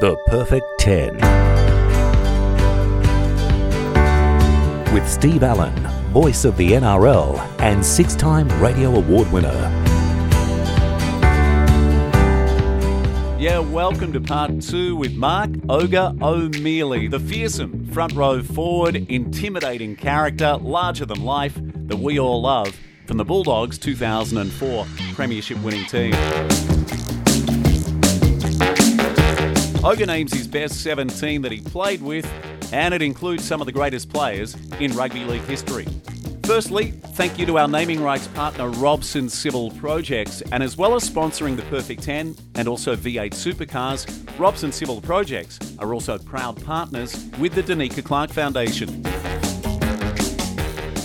The Perfect 10. With Steve Allen, voice of the NRL and six time radio award winner. Yeah, welcome to part two with Mark Ogre O'Meley, the fearsome front row forward, intimidating character, larger than life that we all love from the Bulldogs 2004 Premiership winning team. Ogre names his best 17 that he played with, and it includes some of the greatest players in rugby league history. Firstly, thank you to our naming rights partner Robson Civil Projects, and as well as sponsoring the Perfect 10 and also V8 Supercars, Robson Civil Projects are also proud partners with the Danica Clark Foundation.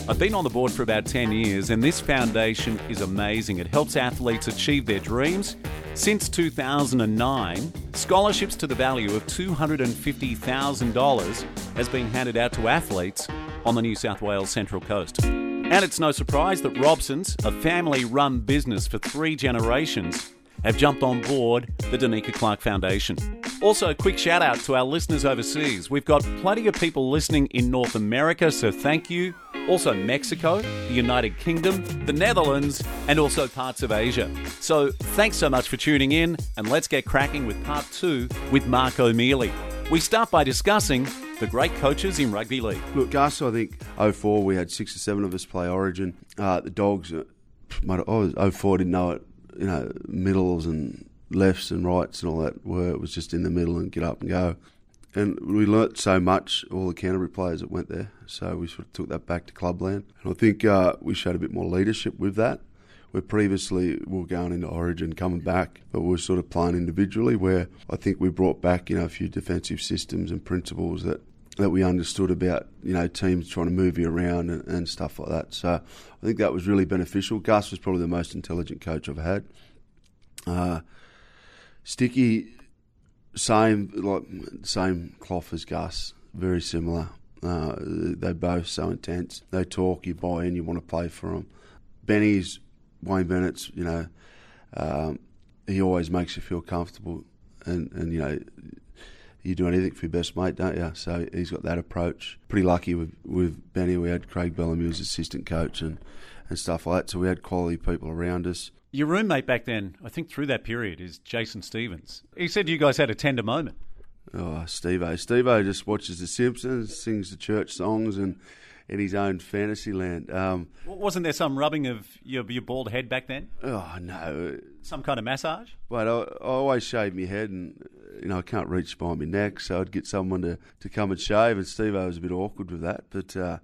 I've been on the board for about 10 years, and this foundation is amazing. It helps athletes achieve their dreams. Since 2009, scholarships to the value of $250,000 has been handed out to athletes on the New South Wales Central Coast. And it's no surprise that Robson's, a family run business for three generations, have jumped on board the Danica Clark Foundation. Also, a quick shout out to our listeners overseas. We've got plenty of people listening in North America, so thank you. Also, Mexico, the United Kingdom, the Netherlands, and also parts of Asia. So, thanks so much for tuning in, and let's get cracking with part two with Mark O'Meley. We start by discussing the great coaches in rugby league. Look, Gus, I think 04 we had six or seven of us play Origin. Uh, the Dogs, uh, I was 04 didn't know it. You know, middles and lefts and rights and all that were. It was just in the middle and get up and go. And we learnt so much, all the Canterbury players that went there. So we sort of took that back to clubland. And I think uh, we showed a bit more leadership with that. Where previously we were going into Origin, coming back, but we were sort of playing individually. Where I think we brought back, you know, a few defensive systems and principles that that we understood about you know teams trying to move you around and, and, stuff like that. So I think that was really beneficial. Gus was probably the most intelligent coach I've had. Uh, Sticky, same like same cloth as Gus, very similar. Uh, they're both so intense. They talk, you buy in, you want to play for them. Benny's Wayne Bennett's, you know, um, he always makes you feel comfortable, and and you know you do anything for your best mate, don't you? So he's got that approach. Pretty lucky with with Benny. We had Craig Bellamy as assistant coach and and stuff like that. So we had quality people around us. Your roommate back then, I think through that period, is Jason Stevens. He said you guys had a tender moment. Oh, Steve-O. Steve-O just watches The Simpsons, sings the church songs, and in his own fantasy land. Um, Wasn't there some rubbing of your, your bald head back then? Oh, no. Some kind of massage? But I, I always shave my head, and you know I can't reach behind my neck, so I'd get someone to, to come and shave. And Steve-O was a bit awkward with that, but uh,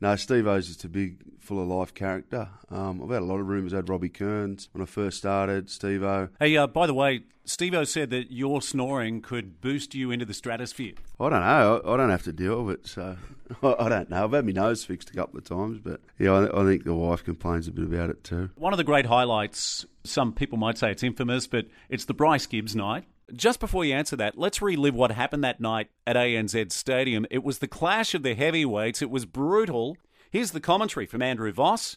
no, Steve-O's just a big, full of life character. Um, I've had a lot of rumours. I had Robbie Kearns when I first started. Steve-O. Hey, uh, by the way, Steve-O said that your snoring could boost you into the stratosphere. I don't know. I, I don't have to deal with it, so I, I, don't know. I've had my nose fixed a couple of times, but yeah, I, I think the wife complains a bit about it too. One of the great highlights. Some people might say it's infamous, but it's the Bryce Gibbs night. Just before you answer that, let's relive what happened that night at ANZ Stadium. It was the clash of the heavyweights. It was brutal. Here's the commentary from Andrew Voss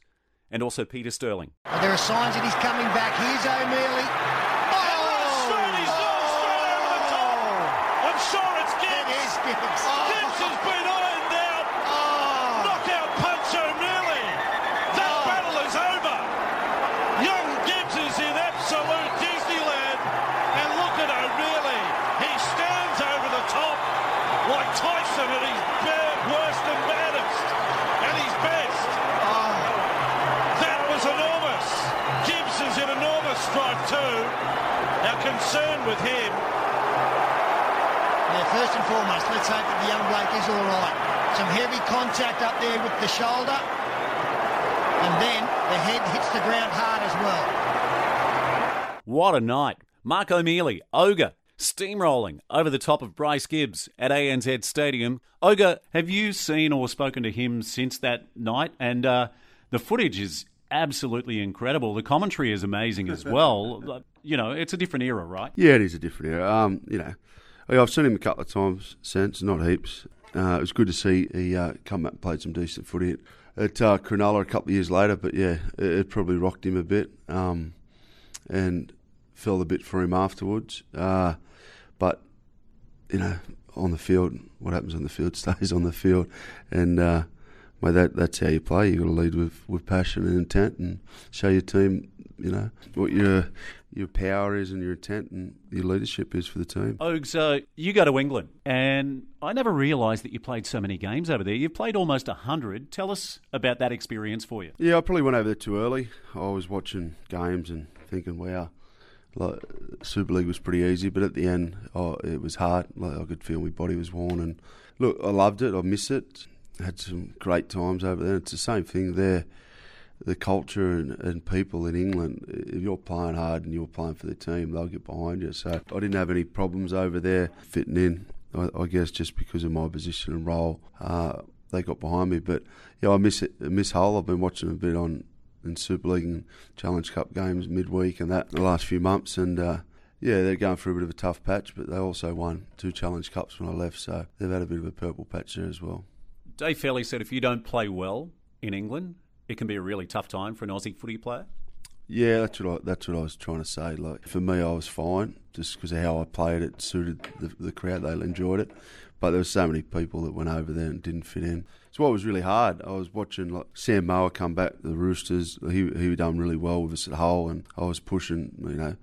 and also Peter Sterling. There are signs that he's coming back. Here's O'Meley. All right. Some heavy contact up there with the shoulder, and then the head hits the ground hard as well. What a night. Mark O'Meley, Ogre, steamrolling over the top of Bryce Gibbs at ANZ Stadium. Ogre, have you seen or spoken to him since that night? And uh, the footage is absolutely incredible. The commentary is amazing as well. you know, it's a different era, right? Yeah, it is a different era. Um, you know, I've seen him a couple of times since, not heaps. Uh, it was good to see he uh, come back and played some decent footy at, uh, Cronulla a couple of years later. But yeah, it, it probably rocked him a bit um, and fell a bit for him afterwards. Uh, but you know, on the field, what happens on the field stays on the field, and uh, that that's how you play. You've got to lead with, with passion and intent, and show your team, you know, what your your power is and your intent and your leadership is for the team. Ogs, uh, you go to England, and I never realised that you played so many games over there. You've played almost 100. Tell us about that experience for you. Yeah, I probably went over there too early. I was watching games and thinking, wow, like, Super League was pretty easy, but at the end, oh, it was hard. Like, I could feel my body was worn. And look, I loved it. I miss it. Had some great times over there. It's the same thing there the culture and, and, people in England, if you're playing hard and you're playing for the team, they'll get behind you. So I didn't have any problems over there fitting in. I, I guess just because of my position and role, uh, they got behind me. But yeah, I miss it. I miss Hull. I've been watching a bit on in Super League and Challenge Cup games midweek and that the last few months. And uh, yeah, they're going through a bit of a tough patch, but they also won two Challenge Cups when I left, so they've had a bit of a purple patch there as well. Dave Fairleigh said if you don't play well in England, it can be a really tough time for an Aussie footy player? Yeah, that's what I, that's what I was trying to say. Like for me, I was fine just because of how I played. It suited the, the crowd; they enjoyed it. But there were so many people that went over there and didn't fit in. So what was really hard, I was watching like Sam Moa come back, the Roosters. He he done really well with us at Hull, and I was pushing, you know,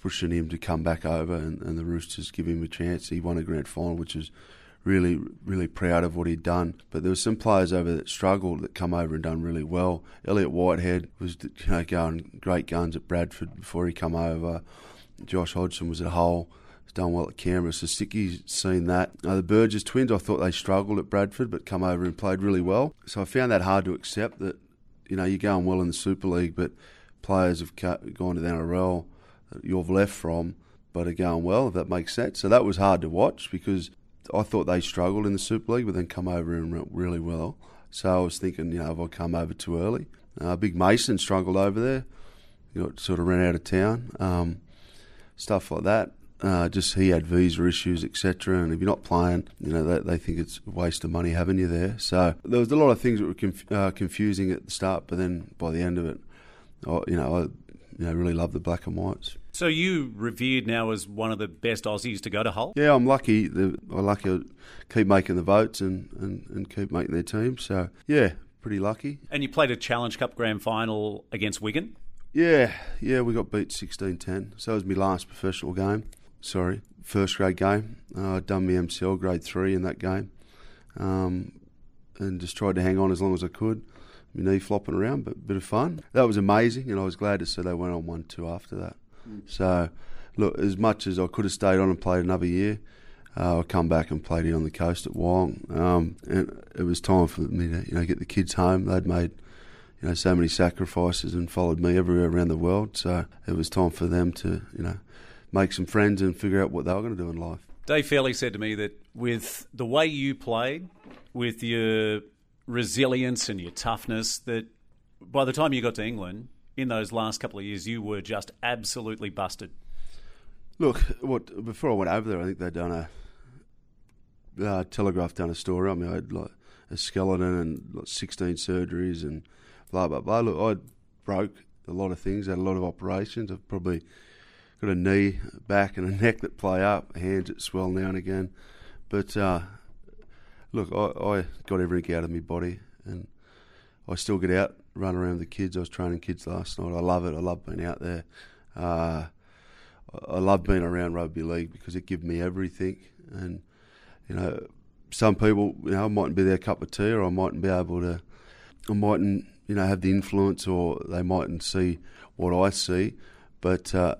pushing him to come back over, and, and the Roosters give him a chance. He won a grand final, which was really, really proud of what he'd done. But there were some players over that struggled that come over and done really well. Elliott Whitehead was you know, going great guns at Bradford before he come over. Josh Hodgson was at Hull. He's done well at Canberra. So Sticky's seen that. The Burgess twins, I thought they struggled at Bradford, but come over and played really well. So I found that hard to accept that, you know, you're going well in the Super League, but players have gone to the NRL that you've left from, but are going well, if that makes sense. So that was hard to watch because I thought they struggled in the Super League, but then come over and really well. So I was thinking, you know, have I come over too early? Uh, Big Mason struggled over there. Sort of ran out of town. Um, stuff like that. Uh, just he had visa issues, etc. And if you're not playing, you know they, they, think it's a waste of money having you there. So there was a lot of things that were conf- uh, confusing at the start, but then by the end of it, I, you know, I you know really love the black and whites. So you revered now as one of the best Aussies to go to Hull? Yeah, I'm lucky. I'm lucky to keep making the votes and, and, and keep making their team. So, yeah, pretty lucky. And you played a Challenge Cup grand final against Wigan? Yeah, yeah, we got beat 16-10. So it was my last professional game. Sorry, first grade game. Uh, I'd done my MCL grade three in that game. Um, and just tried to hang on as long as I could. My knee flopping around, but a bit of fun. That was amazing, and I was glad to see they went on 1 2 after that. So, look, as much as I could have stayed on and played another year, uh, I come back and played here on the coast at Wyong, um, and it was time for me to you know get the kids home. They'd made you know so many sacrifices and followed me everywhere around the world, so it was time for them to you know make some friends and figure out what they were going to do in life. Dave Fairleigh said to me that with the way you played, with your resilience and your toughness, that by the time you got to England, in those last couple of years, you were just absolutely busted. Look, what before I went over there, I think they'd done a uh, Telegraph done a story on me. I had like a skeleton and like, 16 surgeries and blah blah blah. Look, I broke a lot of things, had a lot of operations. I've probably got a knee, back, and a neck that play up, hands that swell now and again. But uh, look, I, I got everything out of my body, and I still get out run around with the kids. I was training kids last night. I love it. I love being out there. Uh, I love being around rugby league because it gives me everything. And you know, some people, you know, mightn't be their cup of tea, or I mightn't be able to, I mightn't, you know, have the influence, or they mightn't see what I see. But uh,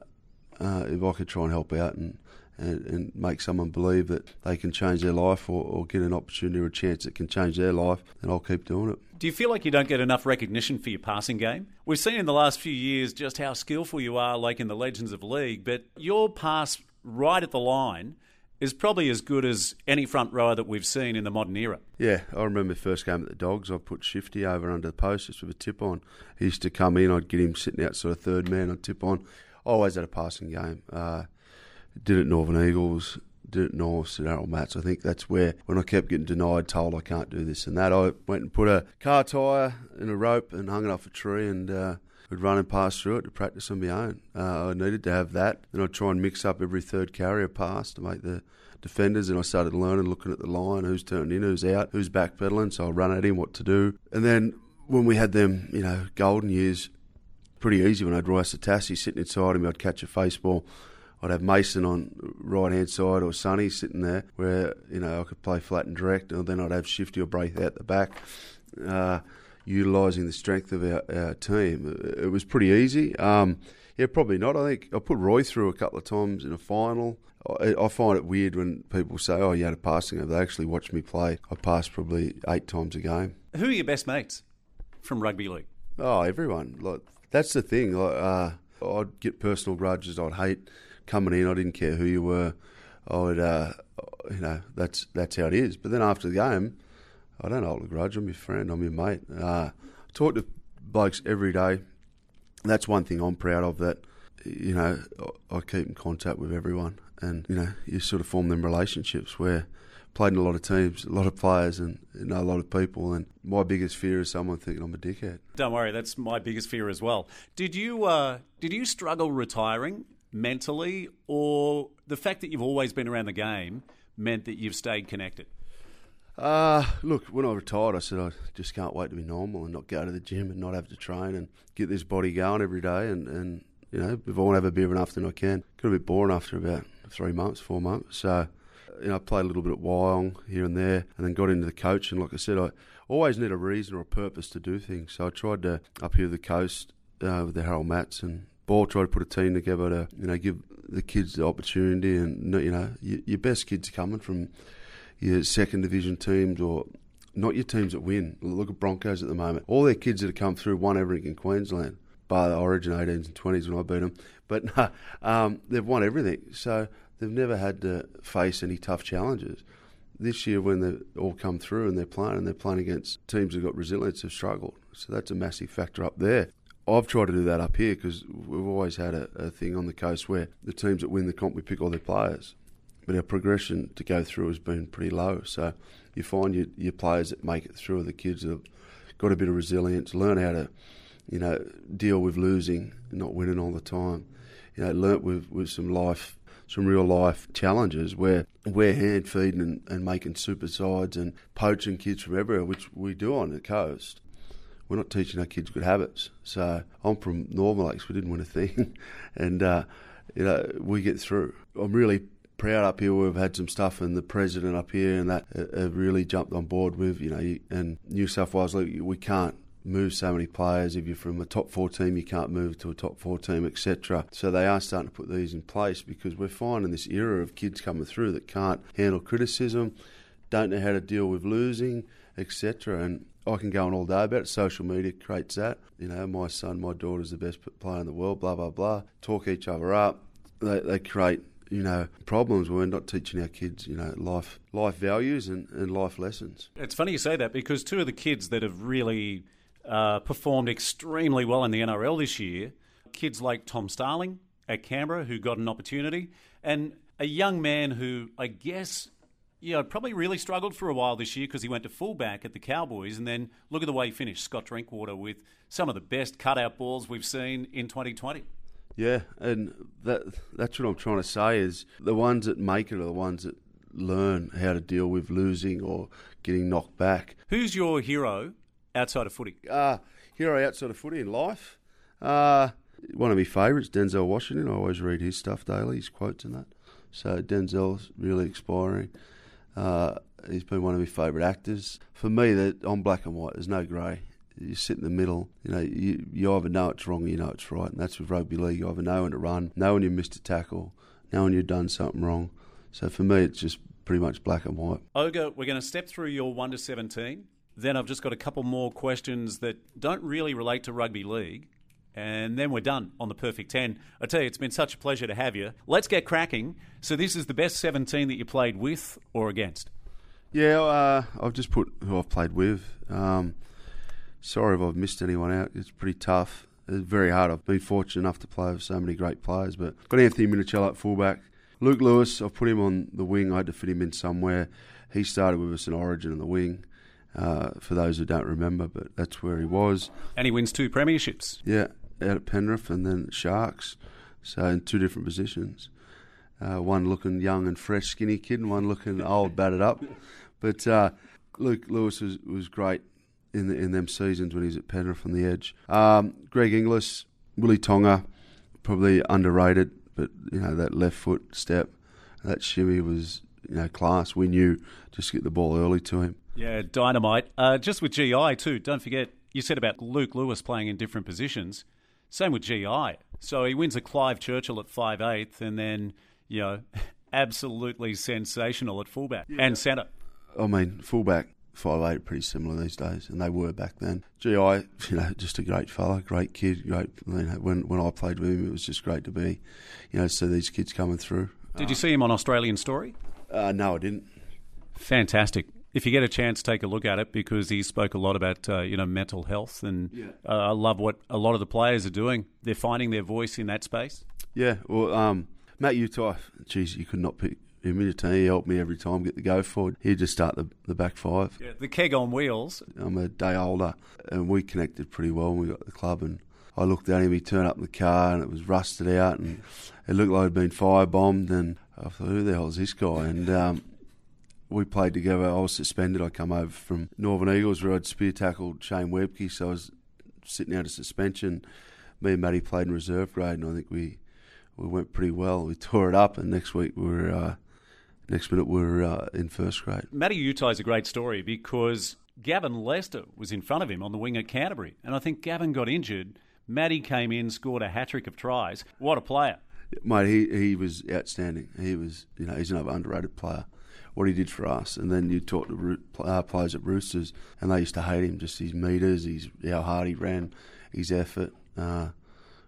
uh, if I could try and help out and and, and, make someone believe that they can change their life or, or, get an opportunity or a chance that can change their life, then I'll keep doing it. Do you feel like you don't get enough recognition for your passing game? We've seen in the last few years just how skillful you are, like in the Legends of League, but your pass right at the line is probably as good as any front rower that we've seen in the modern era. Yeah, I remember first game at the Dogs. I put Shifty over under the post just with a tip on. He used to come in, I'd get him sitting out sort of third man, I'd tip on. Always had a passing game. Uh, did it Northern Eagles, did it North at Mats. I think that's where, when I kept getting denied, told I can't do this and that, I went and put a car tyre in a rope and hung it off a tree and uh, I'd run and pass through it to practice on my own. Uh, I needed to have that. Then I'd try and mix up every third carrier pass to make the defenders. And I started learning, looking at the line, who's turning in, who's out, who's backpedaling. So I'll run at him, what to do. And then when we had them, you know, golden years, pretty easy when I'd Roy Asotasi sitting inside him, I'd catch a face ball. I'd have Mason on right hand side or Sonny sitting there where you know I could play flat and direct, and then I'd have Shifty or Braith out the back, uh, utilising the strength of our, our, team. It was pretty easy. Um, yeah, probably not. I think I put Roy through a couple of times in a final. I, I find it weird when people say, "Oh, you had a passing over." They actually watch me play. I passed probably eight times a game. Who are your best mates from rugby league? Oh, everyone. Like that's the thing. Like, uh, I'd get personal grudges. I'd hate coming in, I didn't care who you were. I would, uh, you know, that's that's how it is. But then after the game, I don't hold a grudge. I'm your friend. I'm your mate. Uh, I talk to blokes every day. That's one thing I'm proud of. That you know, I keep in contact with everyone, and you know, you sort of form them relationships where played in a lot of teams, a lot of players, and you know a lot of people. And my biggest fear is someone thinking I'm a dickhead. Don't worry, that's my biggest fear as well. Did you uh, did you struggle retiring mentally, or the fact that you've always been around the game meant that you've stayed connected? Uh, look, when I retired, I said I just can't wait to be normal and not go to the gym and not have to train and get this body going every day. And, and you know, if I want to have a beer of an afternoon, I can. Got a bit boring after about three months, four months. So, you know, I played a little bit at Wyong here and there and then got into the coach. And like I said, I always need a reason or a purpose to do things. So I tried to, up here the coast uh, with the Harold Matts and Ball try to put a team together to you know give the kids the opportunity, and you know your, best kids are coming from your second division teams or not your teams that win. Look at Broncos at the moment. All their kids that have come through won everything in Queensland, bar the Origin 18s and 20s when I beat them. But no, um, they've won everything, so they've never had to face any tough challenges. This year, when they've all come through and they're playing, and they're playing against teams that have got resilience, have struggled. So that's a massive factor up there. I've tried to do that up here because we've always had a, a, thing on the coast where the teams that win the comp, we pick all their players. But our progression to go through has been pretty low. So you find your, your players that make it through are the kids that have got a bit of resilience, learn how to, you know, deal with losing, not winning all the time. You know, learnt with, with some life, some real life challenges where we're hand feeding and, and making super sides and poaching kids from everywhere, which we do on the coast we're not teaching our kids good habits. So I'm from Lakes. We didn't win a thing, and uh, you know we get through. I'm really proud up here. We've had some stuff, and the president up here and that have really jumped on board with. You know, and New South Wales, we can't move so many players. If you're from a top four team, you can't move to a top four team, etc. So they are starting to put these in place because we're finding this era of kids coming through that can't handle criticism, don't know how to deal with losing, etc. And I can go on all day about it. Social media creates that. You know, my son, my daughter's the best player in the world, blah, blah, blah. Talk each other up. They, they create, you know, problems when we're not teaching our kids, you know, life life values and, and life lessons. It's funny you say that because two of the kids that have really uh, performed extremely well in the NRL this year, kids like Tom Starling at Canberra, who got an opportunity, and a young man who I guess yeah, probably really struggled for a while this year because he went to fullback at the Cowboys, and then look at the way he finished. Scott Drinkwater with some of the best cutout balls we've seen in 2020. Yeah, and that that's what I'm trying to say is the ones that make it are the ones that learn how to deal with losing or getting knocked back. Who's your hero outside of footy? Uh, hero outside of footy in life? Uh, one of my favourites, Denzel Washington. I always read his stuff daily, his quotes and that. So Denzel's really inspiring. Uh, he's been one of my favourite actors. For me, that on black and white. There's no grey. You sit in the middle. You know, you, you either know it's wrong or you know it's right, and that's with rugby league. You either know when to run, know when you missed a tackle, know when you've done something wrong. So for me, it's just pretty much black and white. Oga, we're going to step through your one to seventeen. Then I've just got a couple more questions that don't really relate to rugby league. And then we're done on the perfect 10. I tell you, it's been such a pleasure to have you. Let's get cracking. So, this is the best 17 that you played with or against? Yeah, uh, I've just put who I've played with. Um, sorry if I've missed anyone out. It's pretty tough. It's very hard. I've been fortunate enough to play with so many great players, but got Anthony Minichiello at fullback. Luke Lewis, I've put him on the wing. I had to fit him in somewhere. He started with us in Origin on the wing. Uh, for those who don't remember, but that's where he was. And he wins two premierships. Yeah, out at Penrith and then Sharks. So in two different positions. Uh, one looking young and fresh, skinny kid, and one looking old, battered up. But uh, Luke Lewis was, was great in the, in them seasons when he was at Penrith on the edge. Um, Greg Inglis, Willie Tonga, probably underrated, but you know that left foot step, that shimmy was you know class. We knew just get the ball early to him. Yeah, dynamite. Uh, just with GI too. Don't forget you said about Luke Lewis playing in different positions. Same with GI. So he wins a Clive Churchill at five eighth, and then you know, absolutely sensational at fullback yeah. and centre. I mean, fullback five eight pretty similar these days, and they were back then. GI, you know, just a great fella, great kid, great. You know, when when I played with him, it was just great to be, you know, see these kids coming through. Did you see him on Australian Story? Uh, no, I didn't. Fantastic. If you get a chance, take a look at it because he spoke a lot about uh, you know mental health, and yeah. uh, I love what a lot of the players are doing. They're finding their voice in that space. Yeah, well, um, Matt Utai, geez, you could not pick him in a team. He helped me every time get the go forward. He'd just start the, the back five. Yeah, the keg on wheels. I'm a day older, and we connected pretty well when we got the club. And I looked at him, he turned up in the car, and it was rusted out, and it looked like it'd been firebombed. And I thought, who the hell is this guy? And um, we played together. I was suspended. I come over from Northern Eagles where I'd spear tackled Shane Webcke, so I was sitting out of suspension. Me and Matty played in reserve grade, and I think we we went pretty well. We tore it up, and next week we were uh, next minute we were uh, in first grade. Matty Utai is a great story because Gavin Lester was in front of him on the wing at Canterbury, and I think Gavin got injured. Matty came in, scored a hat trick of tries. What a player! Mate, he, he was outstanding. He was, you know, he's another underrated player. What he did for us, and then you talk to uh, players at Roosters, and they used to hate him. Just his meters, his how hard he ran, his effort. Uh,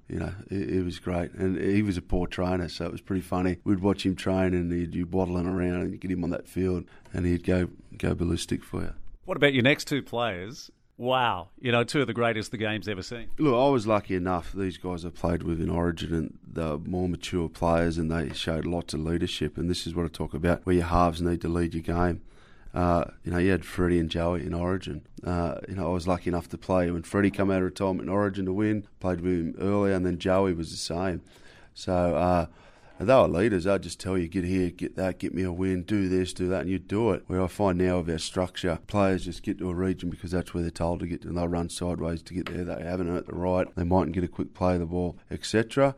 you know, it, it, was great. And he was a poor trainer, so it was pretty funny. We'd watch him train and he'd be waddling around and get him on that field and he'd go go ballistic for you. What about your next two players? Wow, you know, two of the greatest the game's ever seen. Look, I was lucky enough. These guys I played with in Origin, and they're more mature players, and they showed lots of leadership. And this is what I talk about, where your halves need to lead your game. Uh, you know, you had Freddie and Joey in Origin. Uh, you know, I was lucky enough to play when Freddie came out of retirement in Origin to win. Played with him earlier, and then Joey was the same. So uh, they were leaders. They'd just tell you, get here, get that, get me a win, do this, do that, and you do it. Where I find now of our structure, players just get to a region because that's where they're told to get, and they'll run sideways to get there. They haven't earned the right. They mightn't get a quick play of the ball, etc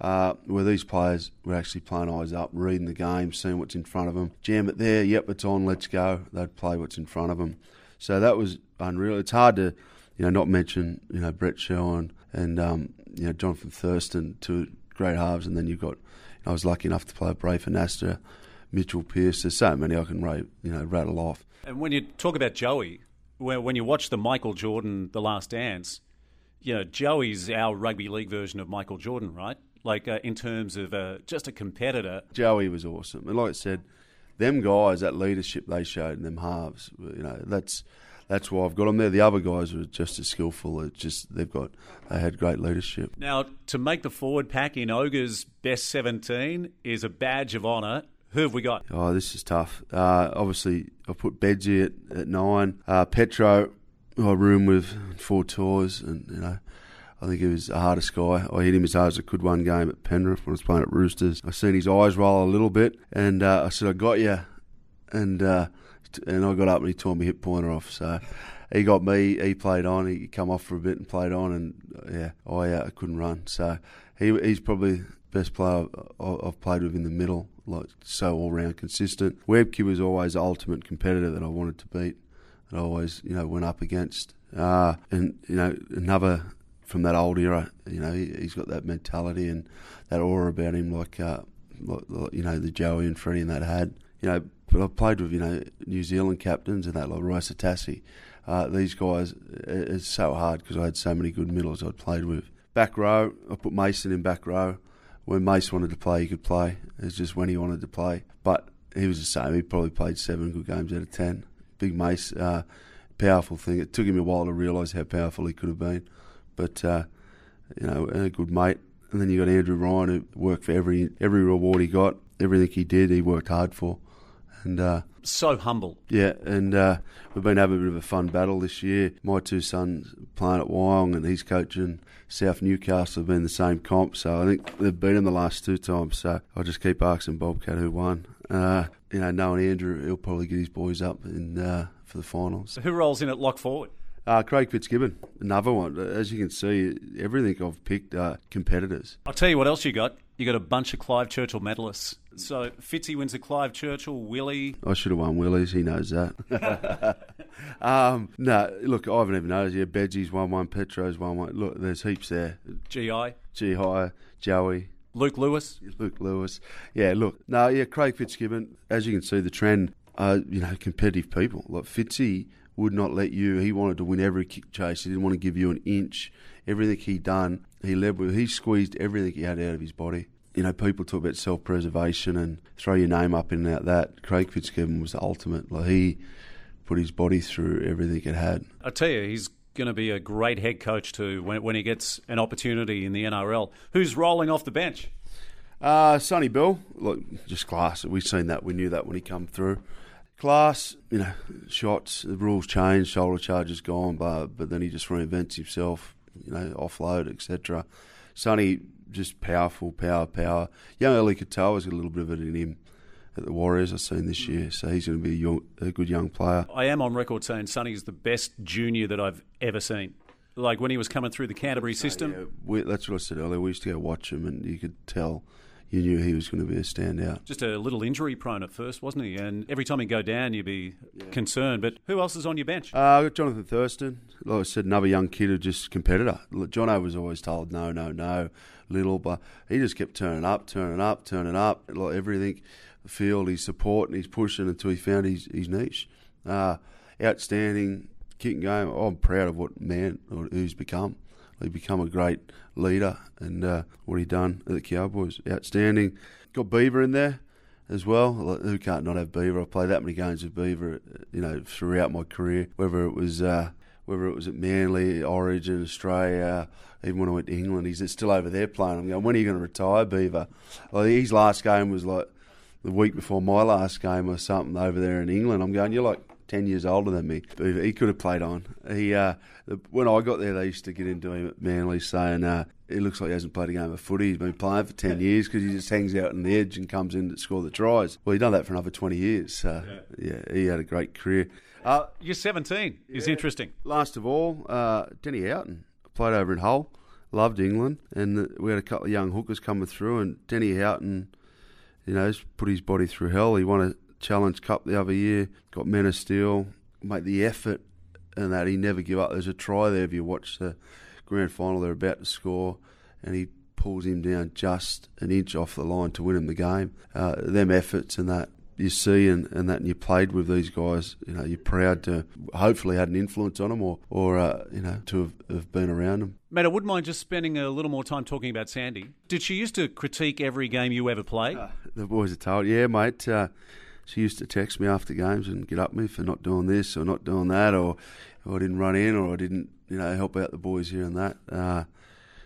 uh, where these players were actually playing eyes up, reading the game, seeing what's in front of them. Jam it there, yep, it's on, let's go. They'd play what's in front of them. So that was unreal. It's hard to, you know, not mention, you know, Brett Sherwin and, um, you know, Jonathan Thurston, two great halves, and then you've got, I was lucky enough to play Braith Anasta, Mitchell Pearce. There's so many I can, you know, rattle off. And when you talk about Joey, when you watch the Michael Jordan The Last Dance, you know, Joey's our rugby league version of Michael Jordan, right? like uh, in terms of uh, just a competitor. Joey was awesome, and like I said, them guys, that leadership they showed in them halves, you know, that's that's why I've got them there. The other guys were just as skillful. It's just they've got they had great leadership. Now to make the forward pack in Ogre's best seventeen is a badge of honour. Who have we got? Oh, this is tough. Uh, obviously, I put Bedsy at, at nine. Uh, Petro, I room with four tours, and you know I think he was the hardest guy. I hit him as hard as I could one game at Penrith when I was playing at Roosters. I seen his eyes roll a little bit, and uh, I said, "I got you," and uh, and I got up and he tore my hip pointer off. So he got me. He played on. He come off for a bit and played on, and yeah, I uh, couldn't run. So he he's probably the best player I've played with in the middle. Like so all round consistent. Webcke was always the ultimate competitor that I wanted to beat. That I always you know went up against. Uh, and you know another from that old era. You know, he, has got that mentality and that aura about him, like, uh, like, you know the Joey and Freddie and that had. You know, but I've played with you know New Zealand captains and that like Roy Asotasi. Uh, these guys, it's so hard because I had so many good middles I'd played with. Back row, I put Mason in back row. When Mace wanted to play, he could play. It's just when he wanted to play. But he was the same. He probably played seven good games out of ten. Big Mace, uh, powerful thing. It took him a while to realise how powerful he could have been but uh, you know, a good mate. And then you got Andrew Ryan, who worked for every every reward he got, everything he did, he worked hard for. And uh, So humble. Yeah, and uh, we've been having a bit of a fun battle this year. My two sons playing at Wyong and he's coaching South Newcastle have been the same comp, so I think they've been in the last two times. So I'll just keep asking Bobcat who won. Uh, you know, knowing Andrew, he'll probably get his boys up in uh, for the finals. So Who rolls in at lock forward? Uh, Craig Fitzgibbon, another one. As you can see, everything I've picked are competitors. I'll tell you what else you got. You got a bunch of Clive Churchill medalists. So Fitzy wins the Clive Churchill. Willie. I should have won Willie's. He knows that. um, no, look, I haven't even noticed. Yeah, Bedgie's won one. Petro's won one. Look, there's heaps there. GI. G High, Joey, Luke Lewis. Luke Lewis. Yeah, look, no, yeah, Craig Fitzgibbon. As you can see, the trend. Uh, you know, competitive people like Fitzy would not let you. He wanted to win every kick chase. He didn't want to give you an inch. Everything he done, he led with. He squeezed everything he had out of his body. You know, people talk about self preservation and throw your name up in and out that. Craig Fitzgibbon was the ultimate. Like he put his body through everything it had. I tell you, he's going to be a great head coach too when, when he gets an opportunity in the NRL. Who's rolling off the bench? Uh, Sonny Bill, look, just class. We've seen that. We knew that when he come through. Class, you know, shots. The rules change, Shoulder charges gone, but but then he just reinvents himself. You know, offload, etc. Sonny, just powerful, power, power. Young Eli Katoa's got a little bit of it in him at the Warriors. I've seen this mm. year, so he's going to be a, young, a good young player. I am on record saying Sonny is the best junior that I've ever seen. Like when he was coming through the Canterbury system. Yeah, we, that's what I said earlier. We used to go watch him, and you could tell you knew he was going to be a standout. Just a little injury prone at first, wasn't he? And every time he'd go down, you'd be concerned. But who else is on your bench? Uh, Jonathan Thurston. Like I said, another young kid who just competitor. Jono was always told no, no, no, little, but he just kept turning up, turning up, turning up. Like everything, the field, his support, and he's pushing until he found his, his niche. Uh, outstanding kicking game. Oh, I'm proud of what man or who's become. He become a great leader, and uh, what he done at the Cowboys, outstanding. Got Beaver in there as well. Who can't not have Beaver? I played that many games with Beaver, you know, throughout my career. Whether it was uh, whether it was at Manly, Origin, Australia, even when I went to England, he's still over there playing. I'm going, when are you going to retire, Beaver? Like, his last game was like the week before my last game or something over there in England. I'm going, you're like 10 years older than me. He could have played on. He uh, When I got there, they used to get into him at Manly saying, uh, he looks like he hasn't played a game of footy. He's been playing for 10 years because he just hangs out on the edge and comes in to score the tries. Well, he's done that for another 20 years. So, yeah, he had a great career. Uh, You're 17. Is interesting. last of all, uh, Danny Houghton played over in Hull, loved England, and we had a couple of young hookers coming through, and Danny Houghton, you know, put his body through hell. He won Challenge Cup the other year, got Men of Steel, made the effort, and that he never give up. There's a try there if you watch the grand final. They're about to score, and he pulls him down just an inch off the line to win him the game. Uh, them efforts and that you see and, and that and you played with these guys, you know, you're proud to hopefully had an influence on them or, or uh, you know, to have, have been around them. Mate, I wouldn't mind just spending a little more time talking about Sandy. Did she used to critique every game you ever played? The boys are told, yeah, mate. Uh, she used to text me after games and get up me for not doing this or not doing that, or, or I didn't run in, or I didn't, you know, help out the boys here and that. Uh,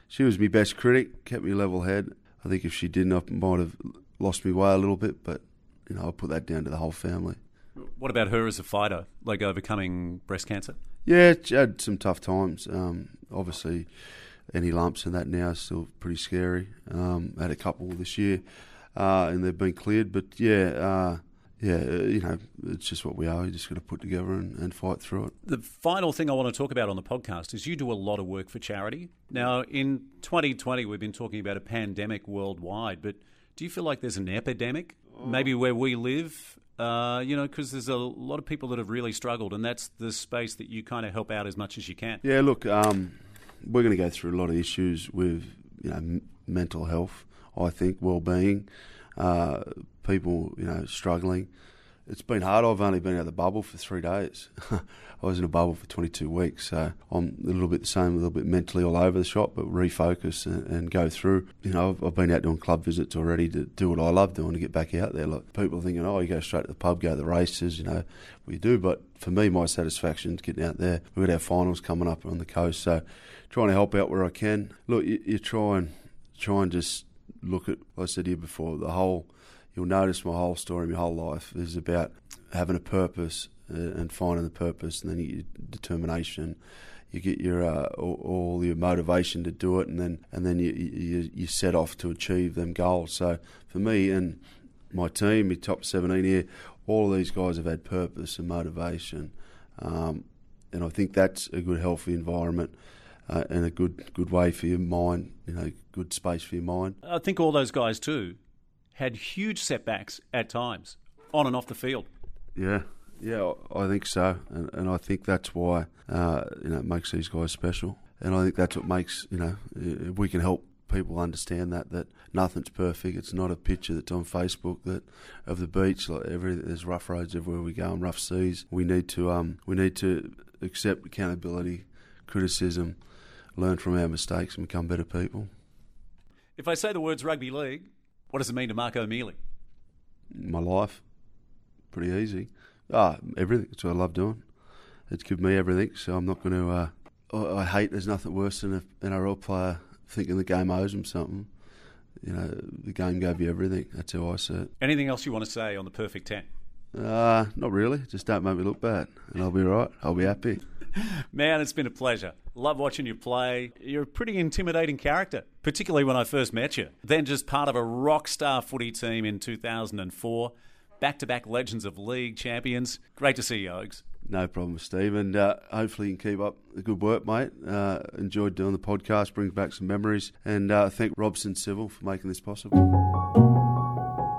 she was my best critic, kept me level head. I think if she didn't, I might have lost my way a little bit, but you know, I put that down to the whole family. What about her as a fighter, like overcoming breast cancer? Yeah, she had some tough times. Um, obviously, any lumps and that now is still pretty scary. Um, had a couple this year, uh, and they've been cleared. But yeah, uh, yeah, uh, you know, it's just what we are. You're just got to put together and, and fight through it. The final thing I want to talk about on the podcast is you do a lot of work for charity. Now, in 2020, we've been talking about a pandemic worldwide, but do you feel like there's an epidemic, maybe where we live? Uh, you know, because there's a lot of people that have really struggled, and that's the space that you kind of help out as much as you can. Yeah, look, um, we're going to go through a lot of issues with you know m- mental health. I think well-being, uh, people you know struggling. It's been hard. I've only been out of the bubble for three days. I was in a bubble for 22 weeks, so I'm a little bit the same, a little bit mentally all over the shop, but refocus and, and go through. You know, I've, I've been out doing club visits already to do what I love doing to get back out there. Like people are thinking, oh, you go straight to the pub, go to the races, you know, we do. But for me, my satisfaction is getting out there. We've got our finals coming up on the coast, so trying to help out where I can. Look, you, you try and try and just look at. Like I said here before, the whole. You'll notice my whole story, my whole life is about having a purpose uh, and finding the purpose, and then your determination. You get your uh, all, all, your motivation to do it, and then and then you, you you set off to achieve them goals. So for me and my team, my top 17 here, all of these guys have had purpose and motivation, um, and I think that's a good, healthy environment. Uh, and a good good way for your mind, you know, good space for your mind. I think all those guys too had huge setbacks at times on and off the field. Yeah, yeah, I think so, and, and I think that's why uh, you know it makes these guys special, and I think that's what makes you know if we can help people understand that that nothing's perfect. It's not a picture that's on Facebook that of the beach. Like every there's rough roads everywhere we go and rough seas. We need to um we need to accept accountability, criticism, learn from our mistakes, and become better people. If I say the words rugby league, what does it mean to Mark O'Meley? My life, pretty easy. Ah, everything. It's what I love doing. It's given me everything, so I'm not going to. Uh, I, I hate. There's nothing worse than an NRL player thinking the game owes him something. You know, the game gave you everything. That's how I see it. Anything else you want to say on the perfect ten? Uh, not really. Just don't make me look bad, and I'll be right. I'll be happy. Man, it's been a pleasure. Love watching you play. You're a pretty intimidating character, particularly when I first met you. Then just part of a rock star footy team in 2004. Back to back Legends of League champions. Great to see you, Oaks. No problem, Steve. And uh, hopefully you can keep up the good work, mate. Uh, enjoyed doing the podcast, brings back some memories. And uh, thank Robson Civil for making this possible.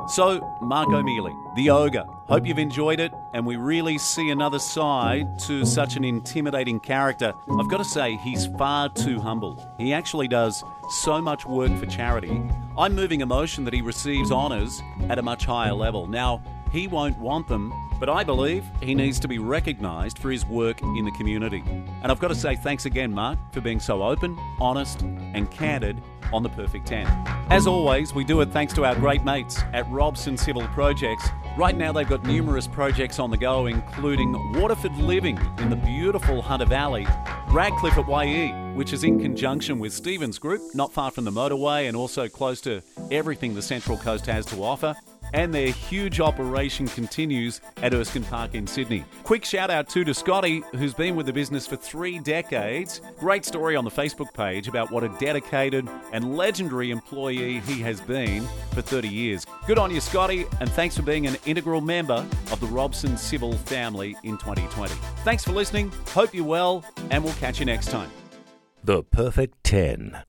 So, Mark O'Meley, the ogre. Hope you've enjoyed it, and we really see another side to such an intimidating character. I've got to say, he's far too humble. He actually does so much work for charity. I'm moving emotion that he receives honours at a much higher level. Now, he won't want them, but I believe he needs to be recognised for his work in the community. And I've got to say thanks again, Mark, for being so open, honest, and candid on the Perfect 10. As always, we do it thanks to our great mates at Robson Civil Projects. Right now, they've got numerous projects on the go, including Waterford Living in the beautiful Hunter Valley, Radcliffe at YE, which is in conjunction with Stevens Group, not far from the motorway and also close to everything the Central Coast has to offer and their huge operation continues at Erskine Park in Sydney. Quick shout out too to Scotty, who's been with the business for three decades. Great story on the Facebook page about what a dedicated and legendary employee he has been for 30 years. Good on you, Scotty, and thanks for being an integral member of the Robson Civil family in 2020. Thanks for listening. Hope you're well, and we'll catch you next time. The Perfect 10.